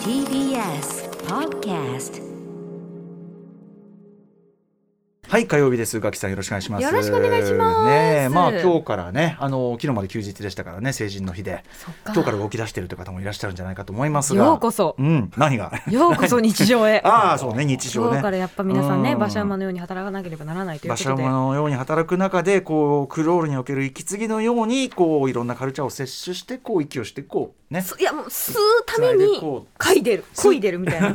TBS Podcast はい火曜日です。宇垣さんよろしくお願いします。よろしくお願いします。ねえまあ今日からねあの昨日まで休日でしたからね成人の日で今日から動き出しているという方もいらっしゃるんじゃないかと思いますが。ようこそ。うん何が？ようこそ日常へ。ああそうね日常ね。今日からやっぱ皆さんねうん。馬車馬のように働かなければならないという馬車ことで。馬のように働く中でこうクロールにおける息継ぎのようにこういろんなカルチャーを摂取してこう息をしてこうね。すいやもう吸うためにこう。嗅いでる。漕いでるみたいな。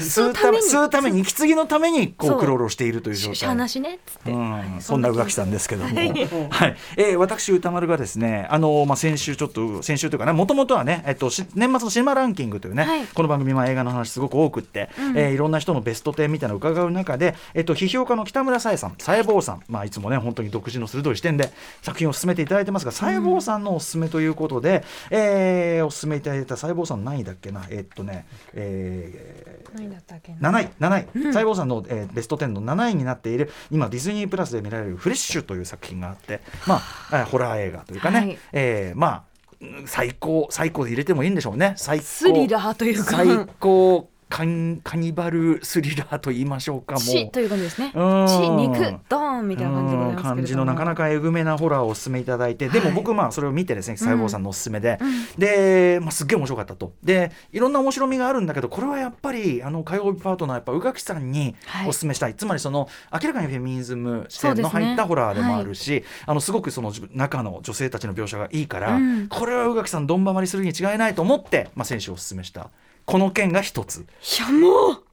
吸うため吸うために。息継ぎのためにこう。クロールをしているという状し態話ねっつって、うん。はい。そんな宇垣さんですけども、はい。はい、えー私歌丸がですね、あのまあ先週ちょっと先週というかね、もともとはね、えっとし年末のシネマランキングというね、はい。この番組まあ映画の話すごく多くって、うん。えーいろんな人のベスト10みたいなのを伺う中で、えっと批評家の北村さえさん、さえぼうさん、まあいつもね本当に独自の鋭い視点で作品を進めていただいてますが、さえぼうさんのおすすめということで、えーおすすめいただいたさえぼうさん何位だっけな、えっとね、えー何だったっけな。7位7位、細胞さんの、えーベスト10の7位になっている今ディズニープラスで見られる「フレッシュ」という作品があってまあ、えーホラー映画というかね、はい。えーまあうん最高最高で入れてもいいんでしょうね。最高。スリラーというか。最高カンカニバルスリラーと言いましょうかもう。血という感じですね。うん。血肉ドーンみたいな感じで感じのなかなかえぐめなホラーをお勧めいただいて、でもはい。僕まあそれを見てですね細胞さんのおすすめで、うん。で、まあ、すっげえ面白かったと。でいろんな面白みがあるんだけどこれはやっぱりあの火曜日パートナーやっぱ宇垣さんにはい。お勧めしたい、つまりその明らかにフェミニズム視点の入ったホラーでもあるし、あのすごくその中の女性たちの描写がいいから、うん。これは宇垣さんどんばまりするに違いないと思って、まあ、選手をお勧めしたこの件が一つ。いやもう。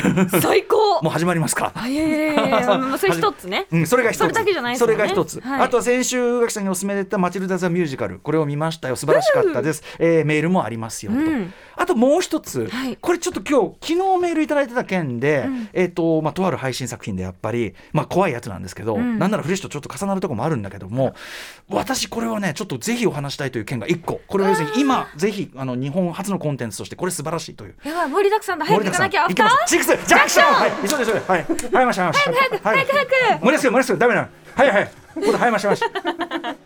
最高。もう始まりますか。あいやいやいやいやまあそれ一つね。うん、それが一つ。それだけじゃないですよね。それが一つ、はい。あとは先週宇垣さんにお勧めでったマチルダ・ザ・ミュージカル。これを見ましたよ。素晴らしかったです、えーメールもありますよと、うん。あともう一つ、はい。これちょっと今日昨日メールいただいてた件で、うん。えっ、とまあとある配信作品でやっぱりまあ怖いやつなんですけど、うん。なんならフレッシュとちょっと重なるところもあるんだけども私これはねちょっとぜひお話したいという件が一個。これは要するに今ぜひあの日本初のコンテンツとしてこれ素晴らしいという。やばい盛りだくさんだ。早く行かなきゃ。アフター？スジャンクション。はい。急いで急いで。はい。早いました早いました。早く早く早く。早く森ですよ森ですよ。ダメなのはいはい。ここで早いました早いました。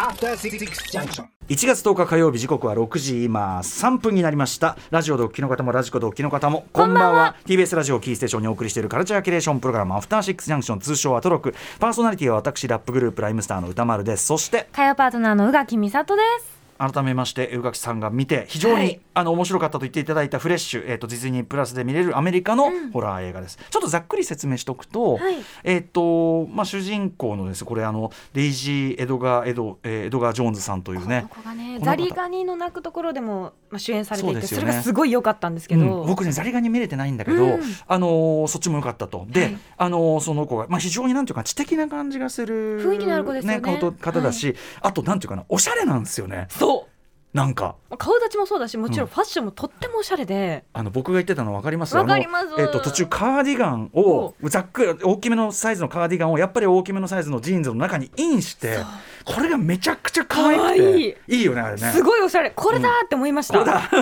After Six Junction. 1月10日火曜日時刻は6時今。3分になりました。ラジオ同期の方もラジコ同期の方もこんばんは。TBS ラジオキーステーションにお送りしているカルチャーキュレーションプログラムアフターシックスジャンクション通称アトロク。パーソナリティは私ラップグループライムスターの歌丸です。そして火曜パートナーの宇垣美里です改めまして宇垣さんが見て非常に、はい。あの面白かったと言っていただいた「フレッシュ」えー、とディズニープラスで見れるアメリカのホラー映画です、ちょっとざっくり説明しておくと,、はい。えーとまあ、主人公のですこれあのデイジー・エドガーエド、えーエドガー・ジョーンズさんというねねザリガニの鳴くところでも、まあ、主演されていてそ,、ね。れがすごい良かったんですけど、うん僕ねザリガニ見れてないんだけど、うん。あのーそっちも良かったと。で、はい。あのーその子が、まあ、非常になんていうか知的な感じがする雰囲気のある子ですよね。顔と方だし、あとなんていうかなおしゃれなんですよね。そなんか。う顔立ちもそうだしもちろうん。んファッションもとってもおしゃれで、あの僕が言ってたの分かります？わかります。えっと途中カーディガンをざっくり大きめのサイズのカーディガンをやっぱり大きめのサイズのジーンズの中にインしてこれがめちゃくちゃ可愛くて。い。いいよねあれね。すごいおしゃれ。これだって思いました、これだ。これ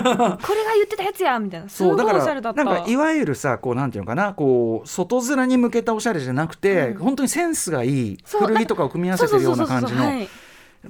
が言ってたやつやみたいな。そうだからなんかいわゆるさこうなんていうのかなこう外面に向けたおしゃれじゃなくて、うん。本当にセンスがいい古着とかを組み合わせてるような感じのそうそうそうそうはい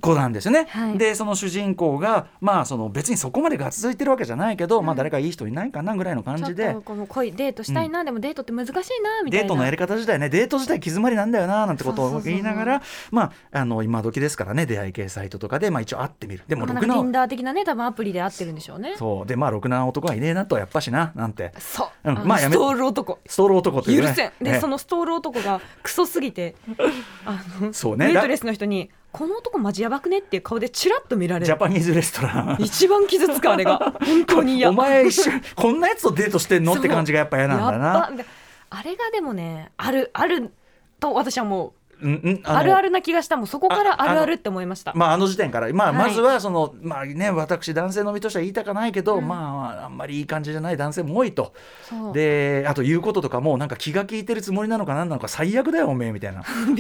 子なんですよね。はい。でその主人公がまあその別にそこまでが続いてるわけじゃないけど、まあ誰かいい人いないかなぐらいの感じちょでっとこの恋デートしたいな、でもデートって難しいなみたいな。デートのやり方自体ねデート自体行き詰まりなんだよななんてことを言いながらまああの今時ですからね出会い系サイトとかでまあ一応会ってみる。でもろくまあな Tinder な的なね多分アプリで会ってるんでしょうね。そう。でまあろくな男はいねえなとやっぱしななんて。そう、うん。まあやめストール男。ストール男というね。許せん。で、ねそのストール男がクソすぎて あのそうね。ウェイトレスの人に「この男マジやばくね?」っていう顔でチラッと見られジャるパニーズレストラン。一番傷つくあれが。本当に嫌。お前一緒こんなやつとデートしてんのって感じがやっぱ嫌なんだやなあれがでもねあるあると私はもううんあるあるな気がした。もんそこからあるあるって思いました。まああの時点から、まあ、はい。まずはその、まあね私男性の身としては言いたかないけど、うん。まああんまりいい感じじゃない男性も多いと。であと言うこととかもなんか気が利いてるつもりなのか何なのか最悪だよおめえみたいな。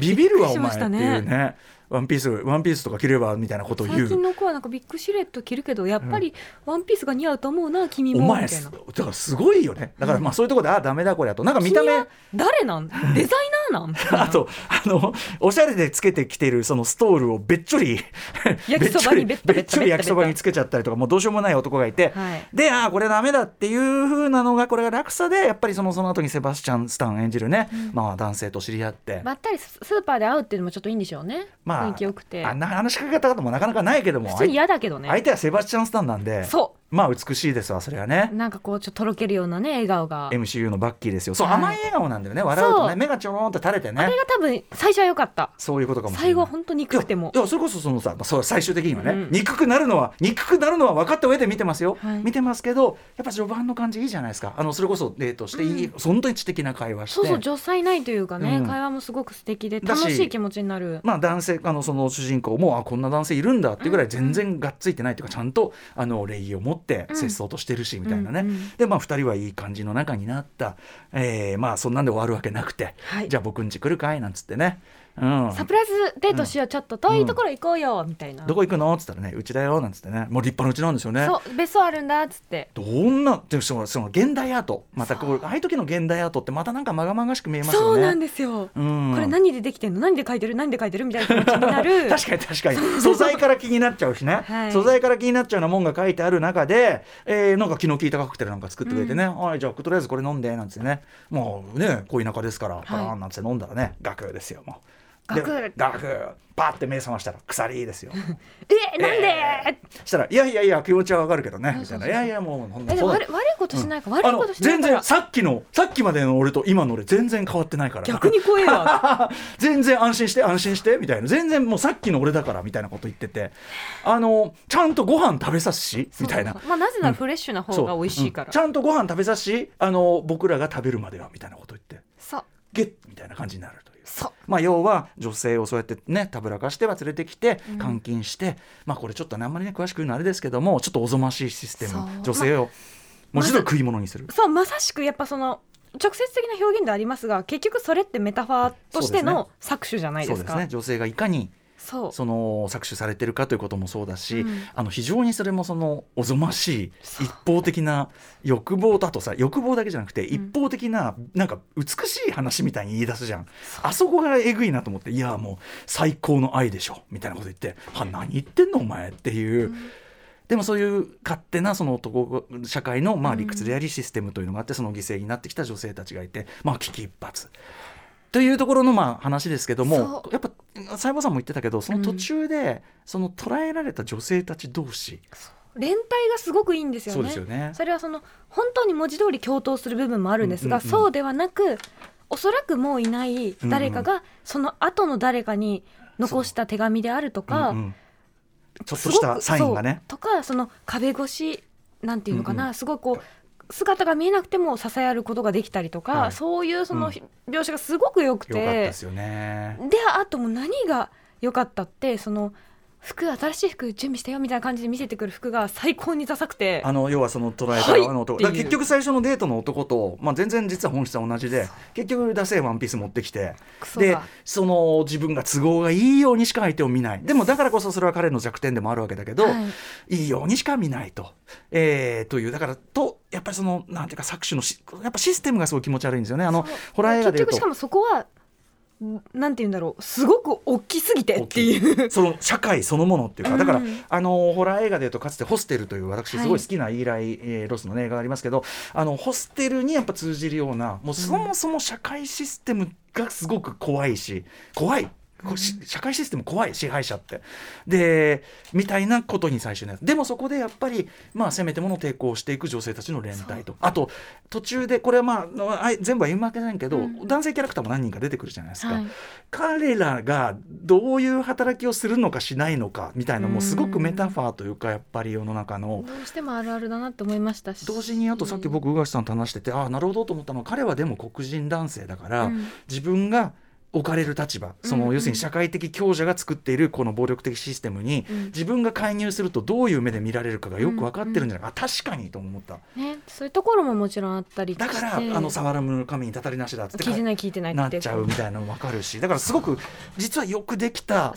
ビビるわお前っしていうね。ワンピースワンピースとか着ればみたいなことを言う。最近の子はなんかビッグシルエット着るけどやっぱりワンピースが似合うと思うな君もお前みたいな。だからすごいよね。だからまあそういうところでああダメだこりゃと。なんか見た目誰なん？デザイナー？なん あとあのおしゃれでつけてきてるそのストールをべっちょり 焼きそばにべっちょり焼きそばにつけちゃったりとかもうどうしようもない男がいて、はい。でああこれダメだっていう風なのがこれが落差でやっぱりそのその後にセバスチャン・スタン演じるね、まあ男性と知り合って。ばったりススーパーで会うっていうのもちょっといいんでしょうね、まあ、雰囲気良くて。あんな話しかけ方もなかなかないけども普通に嫌だけどね。相手はセバスチャン・スタンなんで。そまあ美しいですわそれはね。うなんかこうちょっととろけるようなね笑顔が。MCU のバッキーですよ。そう、はい。甘い笑顔なんだよね笑うとそう。ね目がちょろんと垂れてね。あれが多分最初は良かった。そういうことかもしれない。最後は本当に憎くても。いやいやそれこそそのさ、まあ、そう最終的にはね、うん憎くなるのは憎くなるのは分かった上で見てますよ、はい。見てますけどやっぱ序盤の感じいいじゃないですか。あのそれこそデートしていい、本当に知的な会話して。そうそう女才ないというかね、うん。会話もすごく素敵でだし楽しい気持ちになる。まあ、男性あのその主人公もあこんな男性いるんだっていうぐらい全然がっついてないというかちゃんとあの礼儀を持ってうん。節操としてるしみたいなね、うんうん。でまあ2人はいい感じの仲になった、えーまあそんなんで終わるわけなくて、はい。じゃあ僕ん家来るかい？なんつってね、うん、サプライズデートしよう、ちょっと遠いところ行こうよ、みたいな。どこ行くの？っつったらねうちだよなんつってね。もう立派なうちなんですよね。そう別荘あるんだっつって。どんなでもそのその現代アート。またこうああいう時の現代アートってまたなんかまがまがしく見えますよね。そうなんですよ、うん。これ何でできてんの？何で書いてる？何で書いてる？みたいな気持ちになる。確かに確かに。素材から気になっちゃうしね、はい。素材から気になっちゃうようなもんが書いてある中で、えーなんか気の利いたカクテルなんか作ってくれてね、はいじゃあとりあえずこれ飲んでなんつってね。もうね恋仲ですから、パーンなんつって飲んだらねガクですよもう。でガクガクパッて目覚ましたら鎖ですよ。えなんで、そしたら「いやいやいや気持ちはわかるけどね」みたいな「いやいやもうほんなえでそう。だも悪悪いことしないか、悪あのいことしない全然さっきのさっきまでの俺と今の俺全然変わってないから。逆に怖えわ。全然安心して安心してみたいな。全然もうさっきの俺だからみたいなこと言ってて。あのちゃんとご飯食べさすしみたいな。まあなぜならフレッシュな方が美味しいから、うん。ちゃんとご飯食べさすしあの僕らが食べるまではみたいなこと言って。そう。ゲッみたいな感じになるとまあ、要は女性をそうやってねたぶらかしては連れてきてうん。監禁して、まあこれちょっとねあんまりね詳しく言うのはあれですけどもちょっとおぞましいシステム女性を文字通り食い物にする。そうまさしくやっぱその直接的な表現でありますが結局それってメタファーとしての搾取じゃないですか。そうですね。女性がいかにそう。その搾取されてるかということもそうだし、うん。あの非常にそれもそのおぞましい一方的な欲望とあとさ欲望だけじゃなくてん。一方的ななんか美しい話みたいに言い出すじゃん、あそこがえぐいなと思っていやもう最高の愛でしょみたいなこと言って「は何言ってんのお前」っていう。でもそういう勝手なその男社会のまあ理屈でありシステムというのがあってその犠牲になってきた女性たちがいてまあ危機一髪というところのまあ話ですけどもそやっぱ細胞さんも言ってたけどその途中でその捉えられた女性たち同士、連帯がすごくいいんですよね。そよね。それはその本当に文字通り共闘する部分もあるんですが、うんうんうんそうではなくおそらくもういない誰かがその後の誰かに残した手紙であるとか、う。んうん。ちょっとしたサインがね。とかその壁越しなんていうのかな、すごいこう姿が見えなくても支え合うことができたりとか、はいそういうそのうん描写がすごく良くて、ですよね。であともう何が良かったってその服新しい服準備したよみたいな感じで見せてくる服が最高にダサくて。あの要はその捉えたはい。側の男、結局最初のデートの男と、まあ、全然実は本質は同じで結局ダセーワンピース持ってきてでその自分が都合がいいようにしか相手を見ない。でもだからこそそれは彼の弱点でもあるわけだけど、はい。い、いようにしか見ないと、えーという。だからとやっぱりそのなんていうか搾取のしやっぱシステムがすごい気持ち悪いんですよね。あのホラー映画で結局しかもそこはんなんて言うんだろう。すごく大きすぎてっていう。その社会そのものっていうか。だから、うんあのホラー映画でいうとかつて「ホステル」という私はい。すごい好きなイーライ、えーロスの、ね、映画がありますけどあのホステルにやっぱ通じるようなもうそもそも社会システムがすごく怖いし怖い。こ社会システム怖い支配者って。でみたいなことに最初になる。でもそこでやっぱりまあせめてもの抵抗をしていく女性たちの連帯と。あと途中でこれはまああい全部は言うわけないけど、うん。男性キャラクターも何人か出てくるじゃないですか、はい。彼らがどういう働きをするのかしないのかみたいなのもすごくメタファーというかやっぱり世の中の。どうしてもあるあるだなって思いましたし。同時にあとさっき僕宇垣さんと話しててああなるほどと思ったのは彼はでも黒人男性だから、うん。自分が置かれる立場。そうん。うんの要するに社会的強者が作っているこの暴力的システムにうん。自分が介入するとどういう目で見られるかがよく分かってるんじゃないか、あ確かにと思った。ね、そういうところももちろんあったりだからあの触らぬ神にたたりなしだって聞いてない聞いてないなっちゃうみたいなのも分かるし。だからすごく実はよくできた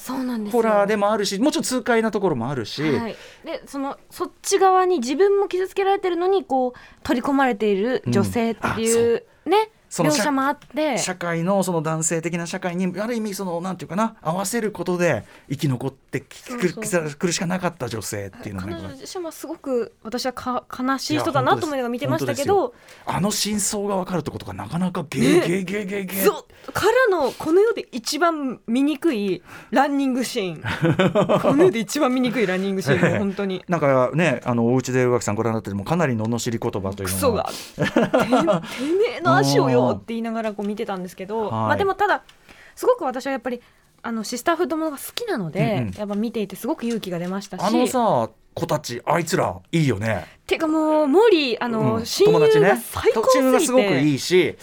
ホラーでもあるしもちろん痛快なところもあるし、はい、でそのそっち側に自分も傷つけられてるのにこう取り込まれている女性っていう,、ねその社描写もあって。社会のその男性的な社会にある意味そのなんていうかな合わせることで生き残ってきそうそう。く苦しかなかった女性っていうのが。彼ね女自身はすごく私はか悲しい人だなと思いながら見てましたけど。あの真相が分かるってことがなかなかゲーゲーゲーゲーゲー。そう。からのこの世で一番醜いランニングシーン。この世で一番醜いランニングシーン本当に。なんかねあのお家で宇垣さんご覧になっててもかなり罵り言葉というのクソが。ててめえの足をよって言いながらこう見てたんですけど、まあでもただすごく私はやっぱりあのシスターフードものが好きなので、うんうんやっぱ見ていてすごく勇気が出ましたしあのさ子たちあいつらいいよねてかもうモーリーあの、うん親友が最高親友がすぎて、すごくいいし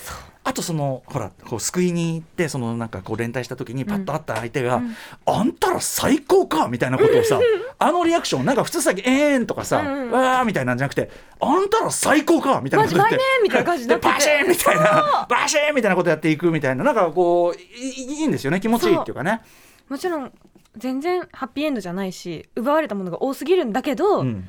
あとそのほらこう救いに行ってそのなんかこう連帯した時にパッと会った相手が「うんあんたら最高か!」みたいなことをさ あのリアクションなんか普通さ「えーん」とかさ「うんうんわー」みたいなんじゃなくて「あんたら最高か!」みたいなこと言ってみたいな感じでバシーンみたいなバシーンみたいなことやっていくみたいななんかこういいんですよね気持ちいいっていうかね。もちろん全然ハッピーエンドじゃないし奪われたものが多すぎるんだけど、うん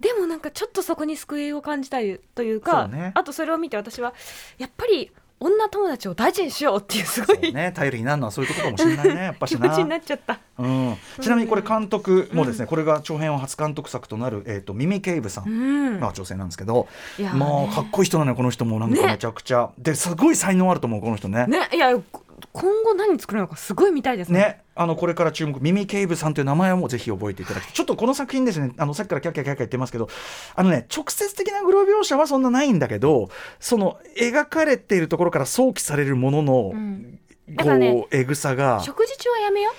でもなんかちょっとそこに救いを感じたいというそかうねあとそれを見て私はやっぱり女友達を大事にしようっていうすごい、ね、頼りになるのはそういうところかもしれないね、やっぱしな。気持ちになっちゃった。うん、ちなみにこれ監督もですね、これが長編を初監督作となる、えっ、と、ミミケイブさん。うんまあ女性なんですけど、まあねかっこいい人なのよこの人もなんかねめちゃくちゃ、ですごい才能あると思うこの人ね。ねいやこ今後何作るのかすごい見たいですね。ね、あのこれから注目ミミケイブさんという名前もぜひ覚えていただきたい。ちょっとこの作品ですねあのさっきからキャッキャキャッキャ言ってますけどあのね直接的なグロ描写はそんなないんだけどその描かれているところから想起されるものの、うんだこうえぐさが食事中はやめよ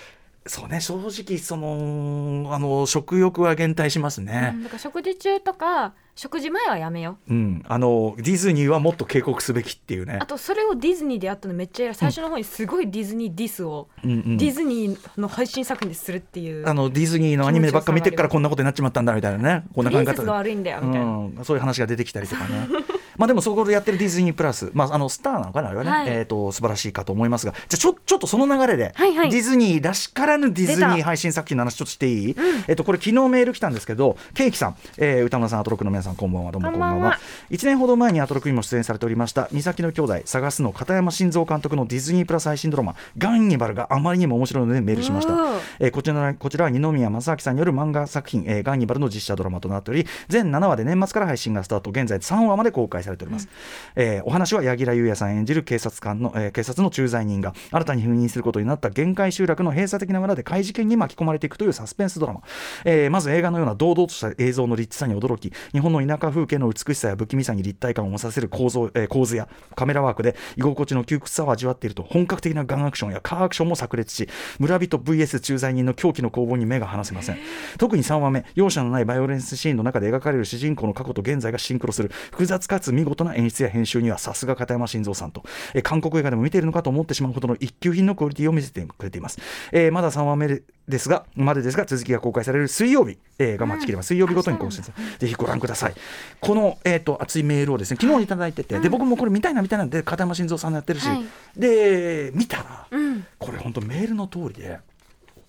そうね正直そのあの食欲は減退しますう、ね。うん、だから食事中とか食事前はやめようん、あのディズニーはもっと警告すべきっていうね。あとそれをディズニーでやったのめっちゃ偉い。最初の方にすごいディズニーディスを、うんうん。ディズニーの配信作品でするっていう。あのディズニーのアニメばっか見てっからこんなことになっちまったんだみたいなね。こんな考え方で。プリンセスが悪いんだよみたいな、うん、そういう話が出てきたりとかねまあでもそこでやってるディズニープラス、まあ、あのスターなのかなあれはね、はい。えー、と素晴らしいかと思いますが。じゃあちょちょっとその流れで、はいはい。ディズニーらしからぬディズニー配信作品の話ちょっとしていい、えっとこれ昨日メール来たんですけどケイキさん、えー歌村さんアトロックの皆さんこんばんは。どうもこんばんは。こんばんは。1年ほど前にアトロックにも出演されておりました三崎の兄弟探すの片山晋三監督のディズニープラス配信ドラマ「ガンニバル」があまりにも面白いのでメールしました。えーこちらこちらは二宮正明さんによる漫画作品「えーガンニバル」の実写ドラマとなっており全7話で年末から配信がスタート。現在3話まで公開されております、えーお話は柳楽優弥さん演じる警察官の、えー警察の駐在人が新たに赴任することになった限界集落の閉鎖的な村で怪事件に巻き込まれていくというサスペンスドラマ、えーまず映画のような堂々とした映像の立地さに驚き日本の田舎風景の美しさや不気味さに立体感を持たせる構造、えー構図やカメラワークで居心地の窮屈さを味わっていると本格的なガンアクションやカーアクションも炸裂し村人 VS 駐在人の狂気の攻防に目が離せません。特に3話目容赦のないバイオレンスシーンの中で描かれる主人公の過去と現在がシンクロする複雑かつ見事な演出や編集にはさすが片山晋三さんと、えー韓国映画でも見ているのかと思ってしまうほどの一級品のクオリティを見せてくれています、えーまだ3話目ですがまでですが続きが公開される水曜日、えーが待ちきれば水曜日ごとに更新されぜひご覧ください。この、えー、と熱いメールをですね昨日いただいてて、で僕もこれ見たいな見たいなで片山晋三さんのやってるし、はい。で見たら、うん。これ本当メールの通りで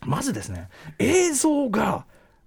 まずですね映像が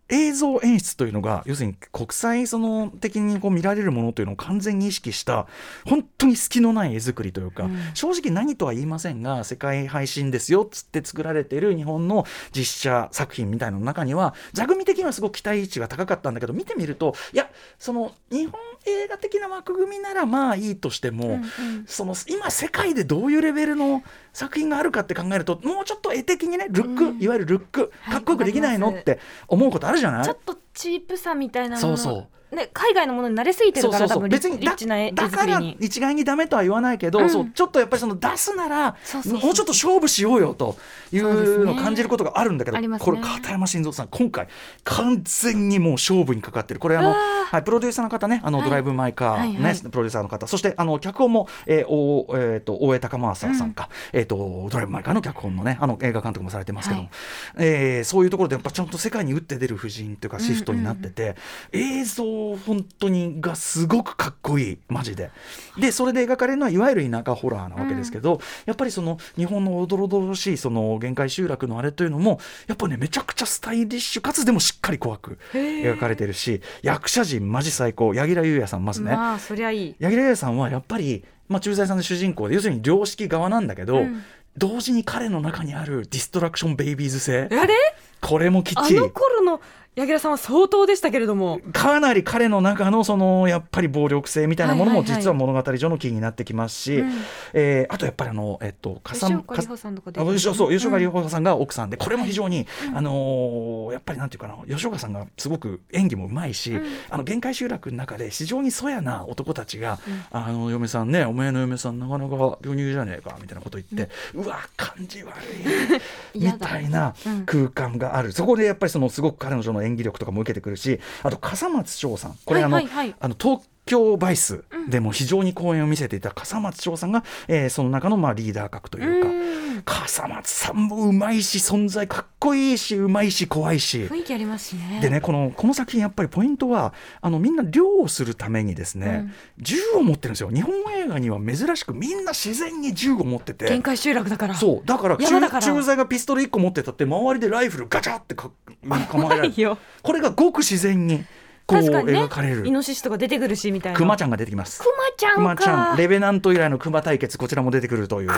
映像演出というのが要するに国際その的にこう見られるものというのを完全に意識した本当に隙のない絵作りというか、うん。正直何とは言いませんが世界配信ですよっつって作られている日本の実写作品みたいなの中には座組的にはすごく期待値が高かったんだけど見てみるといやその日本映画的な枠組みならまあいいとしても、うんうん。その今世界でどういうレベルの作品があるかって考えるともうちょっと絵的にねルック、うん。いわゆるルックはいかっこよくできないのって思うことあるじゃない、ちょっとチープさみたいなもの。そうそね、海外のものに慣れすぎてるから別にだだから一概にダメとは言わないけど、うん。そうちょっとやっぱりその出すならもうちょっと勝負しようよといそうのを感じることがあるんだけど、ね。これ片山晋三さん今回完全にもう勝負にかかってる。これあの、はい、プロデューサーの方ねあの、はい。ドライブ・マイ・カー、ねはいはい。プロデューサーの方。そしてあの脚本も、えーおえー、と大江高政さんか、えー、とドライブ・マイ・カーの脚本のねあの映画監督もされてますけども、はい。えーそういうところでやっぱちゃんと世界に打って出る布陣というかシフトになってて、映像本当にがすごくかっこいいマジで。でそれで描かれるのはいわゆる田舎ホラーなわけですけど、やっぱりその日本のおどろおどろしいその限界集落のあれというのもやっぱねめちゃくちゃスタイリッシュかつでもしっかり怖く描かれてるし役者陣マジ最高柳楽優弥さんまずね。まあそりゃいい。柳楽優弥さんはやっぱりまあ、駐在さんの主人公で要するに良識側なんだけど、うん。同時に彼の中にあるディストラクションベイビーズ性。あれ？これもきっあちり。の頃の柳楽さんは相当でしたけれども。かなり彼の中のそのやっぱり暴力性みたいなものもはいはいはい。実は物語上のキーになってきますし、うん。えーあとやっぱりあの、えっと、かさん吉岡里帆さんとかあ吉岡そう吉岡里帆帆さんが奥さんでこれも非常に、あのーやっぱりなんていうかな吉岡さんがすごく演技もうまいし、うん。あの限界集落の中で非常にそやな男たちが、あの嫁さんねお前の嫁さんなかなか巨乳じゃねえかみたいなこと言って、うわ感じ悪い みたいなうん。空間がある、そこでやっぱりそのすごく彼女の演技力とかも受けてくるしあと笠松翔さん。これあの、はいはい。はいあの東京バイスでも非常に公演を見せていた笠松翔さんが、えーその中のまあリーダー格というか。うん。笠松さんもうまいし存在かっこいいしうまいし怖いし。雰囲気ありますしね。でねこのこの作品やっぱりポイントはあのみんな漁をするためにですね、銃を持ってるんですよ。日本映画には珍しくみんな自然に銃を持ってて。限界集落だから。そう。だから駐在がピストル1個持ってたって周りでライフルガチャってか 構えられる。これがごく自然にこう描かれる。イノシシとか出てくるしみたいな。クマちゃんが出てきますクマちゃんか。クマちゃん。レベナント以来のクマ対決こちらも出てくるという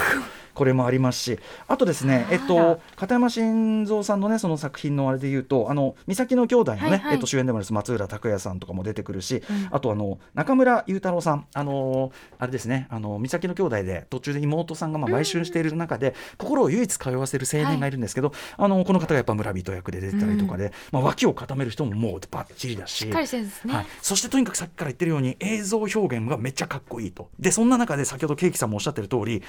これもありますし。あとですねえっと片山晋三さんのねその作品のあれで言うとあの三崎の兄弟のね、はいはい。えっと、主演でもあります松浦拓也さんとかも出てくるし、うん。あとあの中村雄太郎さん。あのあれですねあの三崎の兄弟で途中で妹さんがまあ売春している中で、心を唯一通わせる青年がいるんですけど、あのこの方がやっぱ村人役で出てたりとかで、まあ、脇を固める人ももうバッチリだしりしてるんですね、はい、そしてとにかくさっきから言ってるように映像表現がめっちゃかっこいいと。でそんな中で先ほどケーキさんもおっしゃってる通り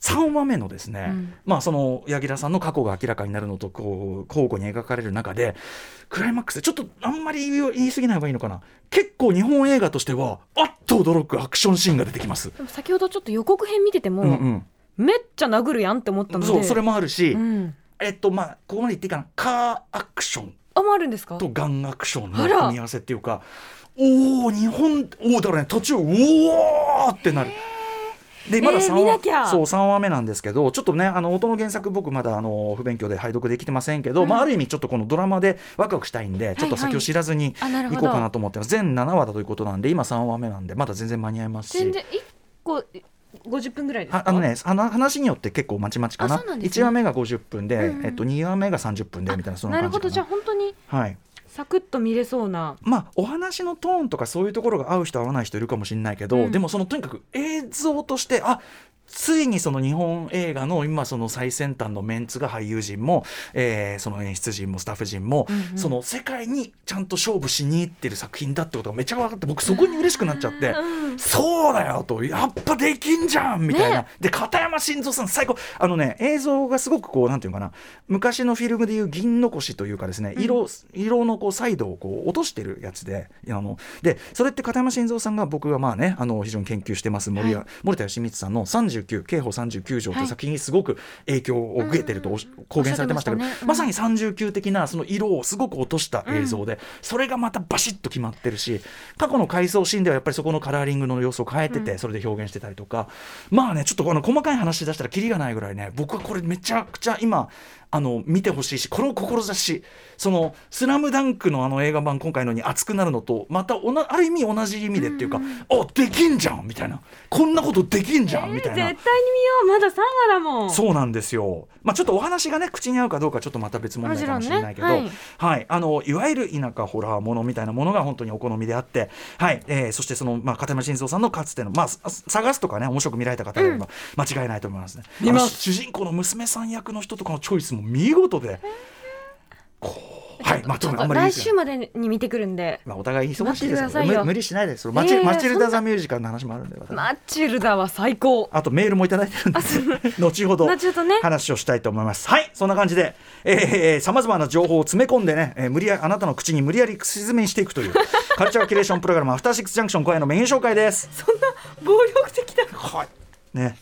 3話目のですね、うん。まあその柳楽さんの過去が明らかになるのとこう交互に描かれる中でクライマックスでちょっとあんまり言い過ぎない方がいいのかな。結構日本映画としてはあっと驚くアクションシーンが出てきます。先ほどちょっと予告編見てても、うんうん。めっちゃ殴るやんって思ったので。そうそれもあるし、うん、えっとまあここまで言っていいかな。カーアクションあもうあるんですか？とガンアクションの組み合わせっていうかおお日本おおだからね途中うおーってなる。でまだえー3話、見なきゃ。そう3話目なんですけどちょっとねあの音の原作僕まだあの不勉強で拝読できてませんけど、うん。まあ、ある意味ちょっとこのドラマでワクワクしたいんでちょっと先を知らずにあなるほど。行こうかなと思ってます。全7話だということなんで今3話目なんでまだ全然間に合いますし。全然一個50分ぐらいですか？ああのねあの話によって結構まちまちかな。なね。1話目が50分で、うんうん。えっと、2話目が30分でみたいなそんなな。るほど。じゃあ。本当にはい。サクッと見れそうな。まあ、お話のトーンとかそういうところが合う人合わない人いるかもしれないけど、うん。でもそのとにかく映像としてあついにその日本映画の今その最先端のメンツが俳優陣も、えーその演出陣もスタッフ陣も、うんうん。その世界にちゃんと勝負しに行ってる作品だってことがめっちゃ分かって僕そこに嬉しくなっちゃって。うんそうだよとやっぱできんじゃんみたいな、ね。で片山晋三さん最高。あのね映像がすごくこうなんていうのかな。昔のフィルムでいう銀残しというかですね色,、色のこうサイドをこう落としてるやつであのでそれって片山晋三さんが僕がまあねあの非常に研究してます森,、はい。森田義満さんの39刑法39条という作品にすごく影響を受けてると公言されてましたけどね。うん。まさに39的なその色をすごく落とした映像で、それがまたバシッと決まってるし過去の回想シーンではやっぱりそこのカラーリングの様子を変えてて、それで表現してたりとか。まあねちょっとあの細かい話し出したらキリがないぐらいね僕はこれめちゃくちゃ今あの見てほしいしこの志その「スラムダンクのあの映画版今回のに熱くなるのとまたおなある意味同じ意味でっていうか、あできんじゃんみたいな。こんなことできんじゃんみたいな。絶対に見よう。まだ3話だもん。そうなんですよ。まあちょっとお話がね口に合うかどうかちょっとまた別問題かもしれないけど、もちろんねはい、あのいわゆる田舎ホラーものみたいなものが本当にお好みであって、はい、えーそしてそのまあ片山晋三さんのかつてのまあさ探すとかね面白く見られた方であれば間違いないと思いますね。見ます。あの主人公の娘さん役の人とかのチョイスも見事で、はいまあとにかくあんまり言い過ぎない来週までに見てくるんで。まあお互い忙しいです待ってくださいよ。無無理しないです。マチ,、いやいやマチルダ・ザ・ミュージカルの話もあるんで。私。マチルダは最高。あとメールもいただいてるんで、後ほど後ほどね。話をしたいと思います。はい、そんな感じで、えー、さまざまな情報を詰め込んでね、えー無理やあなたの口に無理やり説明していくという カルチャーキュレーションプログラム、アフターシックスジャンクション今夜のメイン紹介です。そんな暴力的だはい。ね、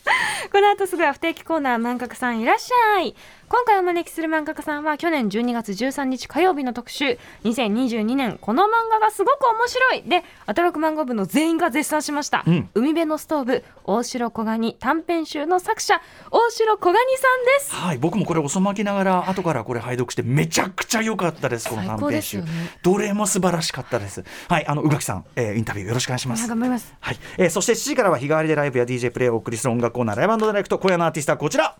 この後すぐは不定期コーナー満格さんいらっしゃい今回お招きする漫画家さんは去年12月13日火曜日の特集2022年この漫画がすごく面白い。でアトロク漫画部の全員が絶賛しました、うん。海辺のストーブ大城小ガニ短編集の作者大城小ガニさんです。はい、僕もこれ遅まきながら後からこれ拝読してめちゃくちゃ良かったですこの短編集、ね。どれも素晴らしかったです。はいあの宇垣さん、えーインタビューよろしくお願いします。頑張ります。はい、えーそして7時からは日替わりでライブや DJ プレイをお送りする音楽コーナーライブダイレクト今夜のアーティストはこちら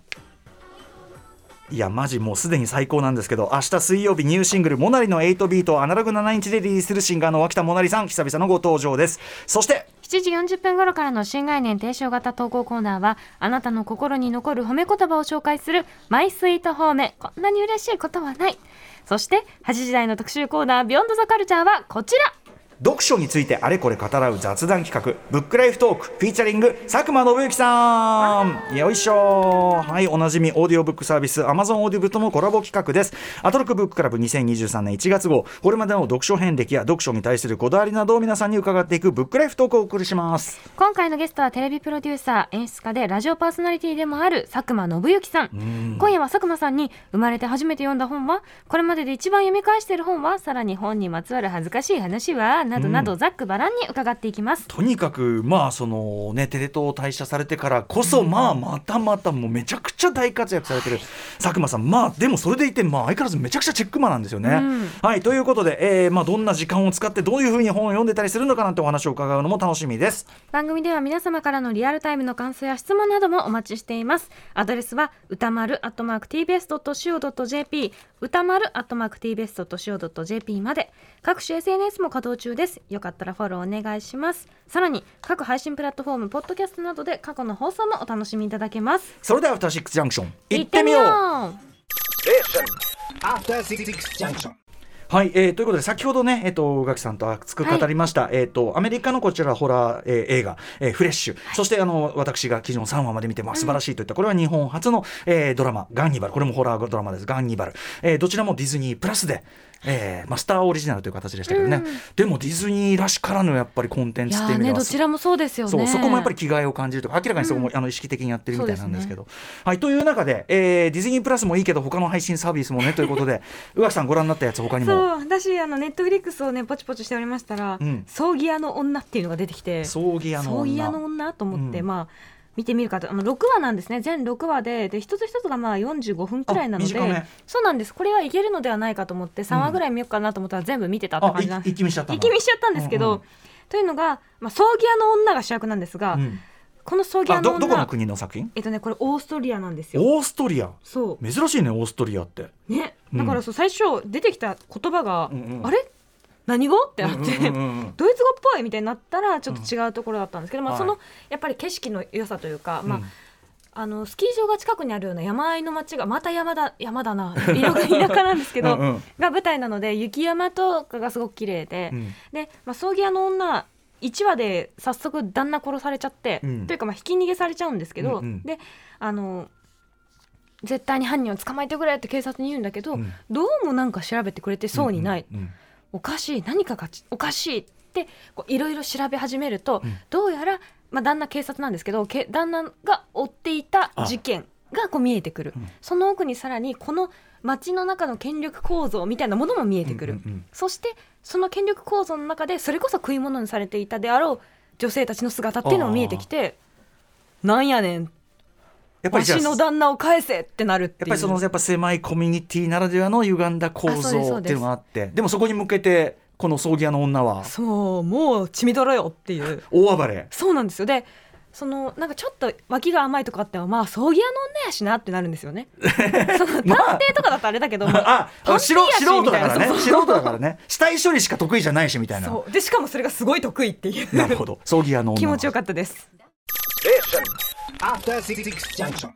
いやマジもうすでに最高なんですけど明日水曜日ニューシングル「モナリの8ビート」アナログ7インチでリリースするシンガーの脇田モナリさん久々のご登場です。そして7時40分頃からの新概念提唱型投稿コーナーはあなたの心に残る褒め言葉を紹介するマイスイート褒め。こんなに嬉しいことはない。そして8時台の特集コーナービヨンドザカルチャーはこちら。読書についてあれこれ語らう雑談企画ブックライフトークフィーチャリング佐久間宣行さん。よいしょ。はいおなじみオーディオブックサービス Amazon オーディブルとのコラボ企画です。アトロックブッククラブ2023年1月号。これまでの読書遍歴や読書に対するこだわりなどを皆さんに伺っていくブックライフトークをお送りします。今回のゲストはテレビプロデューサー演出家でラジオパーソナリティでもある佐久間信之さん。今夜は佐久間さんに生まれて初めて読んだ本はこれまでで一番読み返している本はさらに本にまつわる恥ずかしい話はなどなどざっくばらんに伺っていきます。とにかくまあそのねテレ東を退社されてからこそ、まあまたまたもうめちゃくちゃ大活躍されてる佐久間さん。まあでもそれでいてまあ相変わらずめちゃくちゃチェックマンなんですよね。うん。はいということで、えーまあ、どんな時間を使ってどういうふうに本を読んでたりするのかなんてお話を伺うのも楽しみです。番組では皆様からのリアルタイムの感想や質問などもお待ちしています。アドレスは歌丸アットマーク tbs.co.jp 歌丸アットマーク tbs.co.jp まで。各種 SNS も稼働中です。よかったらフォローお願いします。さらに各配信プラットフォームポッドキャストなどで過去の放送もお楽しみいただけます。それではアフターシックスジャンクション行行ってみよう。う After Six Junction. はい、えーということで先ほどね、えっと宇垣さんと熱く語りました、えっとアメリカのこちらホラー、えー映画、えーフレッシュ、そしてあの私が記事の3話まで見て、まあ、素晴らしいといった、これは日本初の、えードラマ「ガンニバル」これもホラードラマです「ガンニバル」えーどちらもディズニープラスで、えーまあ、スターオリジナルという形でしたけどね、でもディズニーらしからぬやっぱりコンテンいツっていう意味ではねどちらもそうですよね。そこもやっぱり気概を感じるとか明らかにそこも、あの意識的にやってるみたいなんですけど、はい、という中で、えーディズニープラスもいいけど他の配信サービスもね ということで宇垣さんご覧になったやつ他にも。そう私あのネットフリックスをねポチポチしておりましたら、うん。葬儀屋の女っていうのが出てきて葬儀屋の女。の女と思って、うん。まあ見てみるかと。あの6話なんですね。全6話でで一つ一つがまあ45分くらいなのでそうなんです。これはいけるのではないかと思って3話ぐらい見ようかなと思ったら全部見てたって感じなんです。一気見しちゃった見しちゃったんですけど、うんうん。というのが、まあ、葬儀屋の女が主役なんですが、うん。この葬儀屋あの女どどこの国の作品？えっとねこれオーストリアなんですよ。オーストリア？そう。珍しいねオーストリアって。ね。うんだからそう最初出てきた言葉が、うんうん。あれ？何語？ってなって、うんうんうんうん。ドイツ語っぽいみたいになったらちょっと違うところだったんですけど、まあ、はい。そのやっぱり景色の良さというか、まあうん。あのスキー場が近くにあるような山あいの町がまた山だ山だな田舎なんですけどうんうん。が舞台なので雪山とかがすごく綺麗で、うん。で、まあ、葬儀屋の女1話で早速旦那殺されちゃって、うん。というかまあひき逃げされちゃうんですけど、うんうん。であの絶対に犯人を捕まえてくれって警察に言うんだけど、うん。どうもなんか調べてくれてそうにない、うんうんおかしい何かがちおかしいっていろいろ調べ始めると、うん。どうやら、まあ、旦那警察なんですけどけ旦那が追っていた事件がこう見えてくる、うん。その奥にさらにこの街の中の権力構造みたいなものも見えてくる、うんうんうん。そしてその権力構造の中でそれこそ食い物にされていたであろう女性たちの姿っていうのも見えてきてなんやねんやっぱりじゃあわしの旦那を返せってなるっていう。やっぱりそのやっぱ狭いコミュニティならではの歪んだ構造っていうのがあって。でもそこに向けてこの葬儀屋の女は？そうもう血みどろよっていう。大暴れ。そうなんですよ。でそのなんかちょっと脇が甘いとかあってもまあ葬儀屋の女やしなってなるんですよね。その探偵とかだとあれだけど、まああ探素人だからね。素人だからね。死体処理しか得意じゃないしみたいな。そう。でしかもそれがすごい得意っていう。なるほど。葬儀屋の女気持ちよかったです After Six Junction.